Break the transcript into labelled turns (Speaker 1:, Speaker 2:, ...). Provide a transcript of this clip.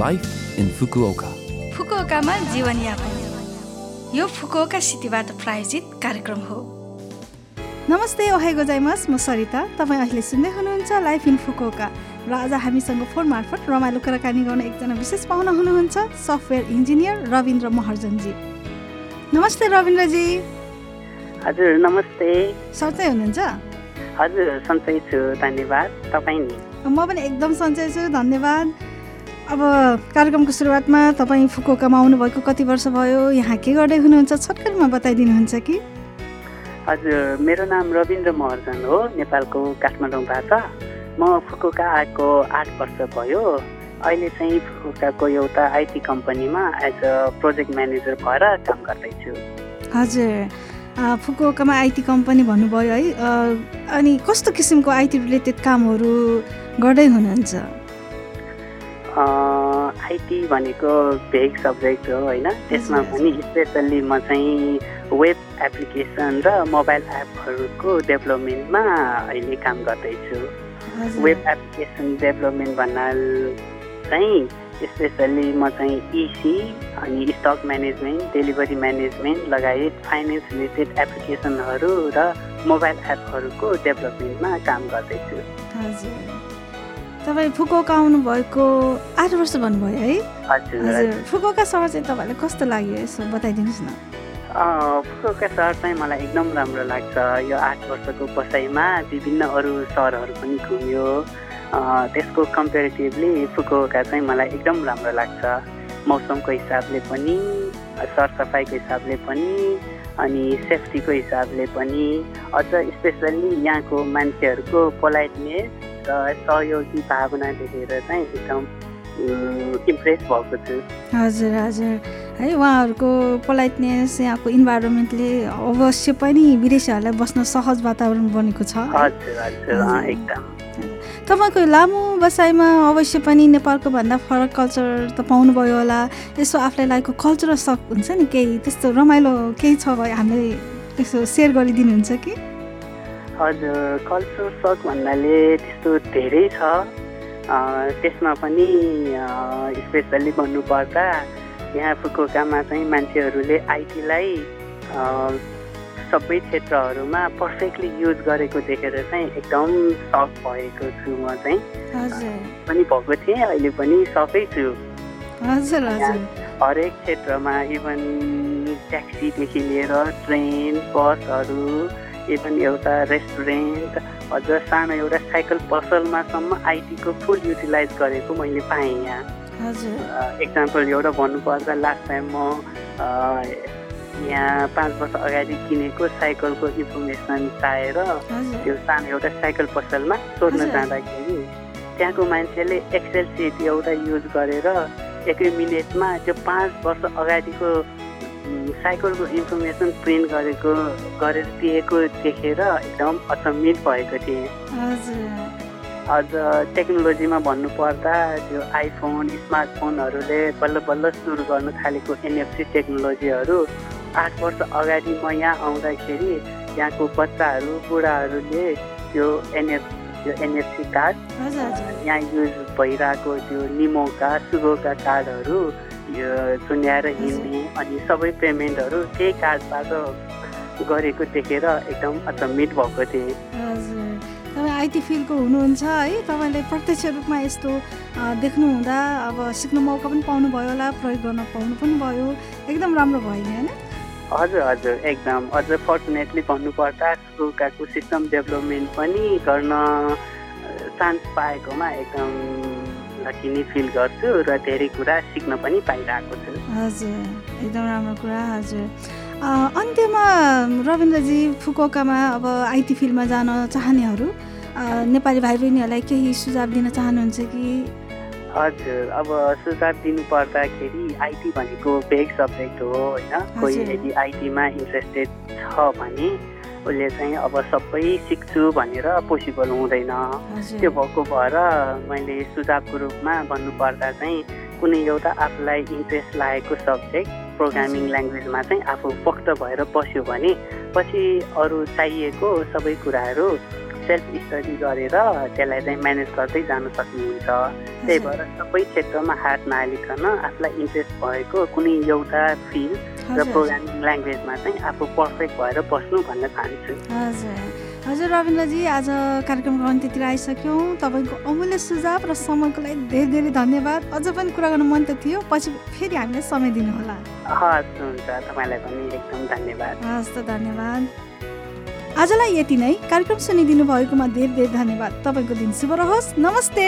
Speaker 1: Life in Fukuoka
Speaker 2: फुकुओकामा जीवनयापन यो Fukuoka सिटीबाट प्रायोजित कार्यक्रम हो
Speaker 3: नमस्ते ओहाई गोजाइमस म सरिता तपाईँ अहिले सुन्दै हुनुहुन्छ लाइफ इन फुकुओका र आज हामीसँग फोन मार्फत रमाइलो कुराकानी गर्ने एकजना विशेष पाहुना हुनुहुन्छ सफ्टवेयर इन्जिनियर रविन्द्र महर्जनजी नमस्ते रविन्द्रजी
Speaker 4: हजुर नमस्ते
Speaker 3: सधैँ हुनुहुन्छ
Speaker 4: हजुर सन्चै छु धन्यवाद तपाईँ नि
Speaker 3: म पनि एकदम सन्चै छु धन्यवाद अब कार्यक्रमको सुरुवातमा तपाईँ फुकुकामा आउनुभएको कति वर्ष भयो? यहाँ के गर्दै हुनुहुन्छ? छटकरीमा बताइदिनुहुन्छ कि?
Speaker 4: हजुर मेरो नाम रविन्द्र महर्जन हो नेपालको काठमाडौँबाट। म फुकुका आएको आठ वर्ष भयो। अहिले चाहिँ फुकुकाको एउटा आइटी कम्पनीमा एज अ प्रोजेक्ट म्यानेजर भएर काम गर्दैछु।
Speaker 3: हजुर। फुकुकामा आइटी कम्पनी भन्नुभयो है। अनि कस्तो किसिमको आइटी रिलेटेड कामहरू गर्दै हुनुहुन्छ?
Speaker 4: आइटी भनेको भेग सब्जेक्ट हो होइन? त्यसमा पनि स्पेसल्ली म चाहिँ वेब एप्लिकेसन र मोबाइल एपहरूको डेभलपमेन्टमा अहिले काम गर्दैछु। वेब एप्लिकेसन डेभलपमेन्ट भन्नाले चाहिँ स्पेसल्ली म चाहिँ इसी अनि स्टक म्यानेजमेन्ट डेलिभरी म्यानेजमेन्ट लगायत फाइनेन्स रिलेटेड एप्लिकेसनहरू र मोबाइल एपहरूको डेभलपमेन्टमा काम गर्दैछु।
Speaker 3: तपाईँ फुकोका आउनुभएको आठ वर्ष भन्नुभयो है?
Speaker 4: हजुर
Speaker 3: फुकोका सहर चाहिँ तपाईँलाई कस्तो लाग्यो यसो बताइदिनुहोस् न।
Speaker 4: फुकुका सहर चाहिँ मलाई एकदम राम्रो लाग्छ। यो आठ वर्षको बसाइमा विभिन्न अरू सहरहरू पनि घुम्यो। त्यसको कम्पेरिटिभली फुकुका चाहिँ मलाई एकदम राम्रो लाग्छ। मौसमको हिसाबले पनि सरसफाइको हिसाबले पनि अनि सेफ्टीको हिसाबले पनि। अझ स्पेसल्ली यहाँको मान्छेहरूको पोलाइटनेस सहयोगी भावना देखेर चाहिँ एकदम इम्प्रेस भएको छु।
Speaker 3: हजुर हजुर। है उहाँहरूको पोलाइटनेस यहाँको इन्भाइरोमेन्टले अवश्य पनि विदेशीहरूलाई बस्न सहज वातावरण बनेको छ
Speaker 4: हजुर हजुर एकदम।
Speaker 3: तपाईँको लामो बसाइमा अवश्य पनि नेपालको भन्दा फरक कल्चर त पाउनुभयो होला। यसो आफूलाई लागेको कल्चरल सक हुन्छ नि केही त्यस्तो रमाइलो केही छ भयो हामीले यसो सेयर गरिदिनुहुन्छ कि?
Speaker 4: हजुर कल्चर सक भन्नाले त्यस्तो धेरै छ। त्यसमा पनि स्पेसल्ली भन्नुपर्दा यहाँ फुकुकामा चाहिँ मान्छेहरूले आइटीलाई सबै क्षेत्रहरूमा पर्फेक्टली युज गरेको देखेर चाहिँ एकदम सक भएको छु म चाहिँ। पनि भएको थिएँ अहिले पनि सकै छु। हरेक क्षेत्रमा इभन ट्याक्सीदेखि लिएर ट्रेन बसहरू इभन एउटा रेस्टुरेन्ट अझ सानो एउटा साइकल पसलमासम्म आइटीको फुल युटिलाइज गरेको मैले पाएँ यहाँ। इक्जाम्पल एउटा भन्नुपर्दा लास्ट टाइम म यहाँ पाँच वर्ष अगाडि किनेको साइकलको इन्फर्मेसन पाएर त्यो सानो एउटा साइकल पसलमा सोध्न जाँदाखेरि त्यहाँको मान्छेले एक्सेल सिट एउटा युज गरेर एकै मिनटमा त्यो पाँच वर्ष अगाडिको साइकलको इन्फर्मेसन प्रिन्ट गरेको गरेर दिएको देखेर एकदम अचम्मित भएको थिएँ। अझ टेक्नोलोजीमा भन्नुपर्दा त्यो आइफोन स्मार्टफोनहरूले बल्ल बल्ल सुरु गर्नु थालेको एनएफसी टेक्नोलोजीहरू आठ वर्ष अगाडि म यहाँ आउँदाखेरि यहाँको बच्चाहरू बुढाहरूले त्यो एनएफ त्यो एनएफसी कार्ड यहाँ युज भइरहेको त्यो निमोका सुगोका कार्डहरू सुन्याएर हिँड्ने अनि सबै पेमेन्टहरू त्यही कार्डबाट गरेको देखेर एकदम अचम्मित भएको थिएँ।
Speaker 3: तपाईँ आइटी फिल्डको हुनुहुन्छ है तपाईँले प्रत्यक्ष रूपमा यस्तो देख्नुहुँदा अब सिक्नु मौका पनि पाउनुभयो होला प्रयोग गर्न पाउनु पनि भयो एकदम राम्रो भयो नि होइन?
Speaker 4: हजुर हजुर एकदम। अझ फर्चुनेटली भन्नुपर्दा स्कुलकाको सिस्टम डेभलपमेन्ट पनि गर्न चान्स पाएकोमा एकदम लकी नै फिल गर्छु र धेरै कुरा सिक्न पनि पाइरहेको छु।
Speaker 3: हजुर एकदम राम्रो कुरा हजुर। अन्त्यमा रविन्द्रजी फुकोकामा अब आइटी फिल्डमा जान चाहनेहरू नेपाली भाइ बहिनीहरूलाई केही सुझाव दिन चाहनुहुन्छ कि?
Speaker 4: हजुर अब सुझाव दिनु पर्दाखेरि आइटी भनेको बेग सब्जेक्ट हो होइन? कोही यदि आइटीमा इन्ट्रेस्टेड छ भने उसले चाहिँ अब सबै सिक्छु भनेर पोसिबल हुँदैन। त्यो भएको भएर मैले सुझावको रूपमा भन्नुपर्दा चाहिँ कुनै एउटा आफूलाई इन्ट्रेस्ट लागेको सब्जेक्ट प्रोग्रामिङ ल्याङ्ग्वेजमा चाहिँ आफू पक्क भएर बस्यो भने पछि अरू चाहिएको सबै कुराहरू सेल्फ स्टडी गरेर त्यसलाई चाहिँ म्यानेज गर्दै जानु सक्नुहुन्छ। त्यही भएर सबै क्षेत्रमा हात नहालिकन आफूलाई इन्ट्रेस्ट भएको कुनै एउटा फिल्ड र प्रोग्रामिङ ल्याङ्ग्वेजमा चाहिँ आफू पर्फेक्ट भएर बस्नु भन्न चाहन्छु।
Speaker 3: हजुर। रविन्द्रजी आज कार्यक्रमको अन्त्यतिर आइसक्यौँ। तपाईँको अमूल्य सुझाव र समयको लागि धेरै धेरै धन्यवाद। अझ पनि कुरा गर्नु मन त थियो पछि फेरि हामीलाई समय दिनुहोला।
Speaker 4: हस् हुन्छ। तपाईँलाई पनि एकदम धन्यवाद।
Speaker 3: हस् त धन्यवाद। आजलाई यति नै। कार्यक्रम सुनिदिनु भएकोमा धेरै धेरै धन्यवाद। तपाईँको दिन शुभ रहोस्। नमस्ते।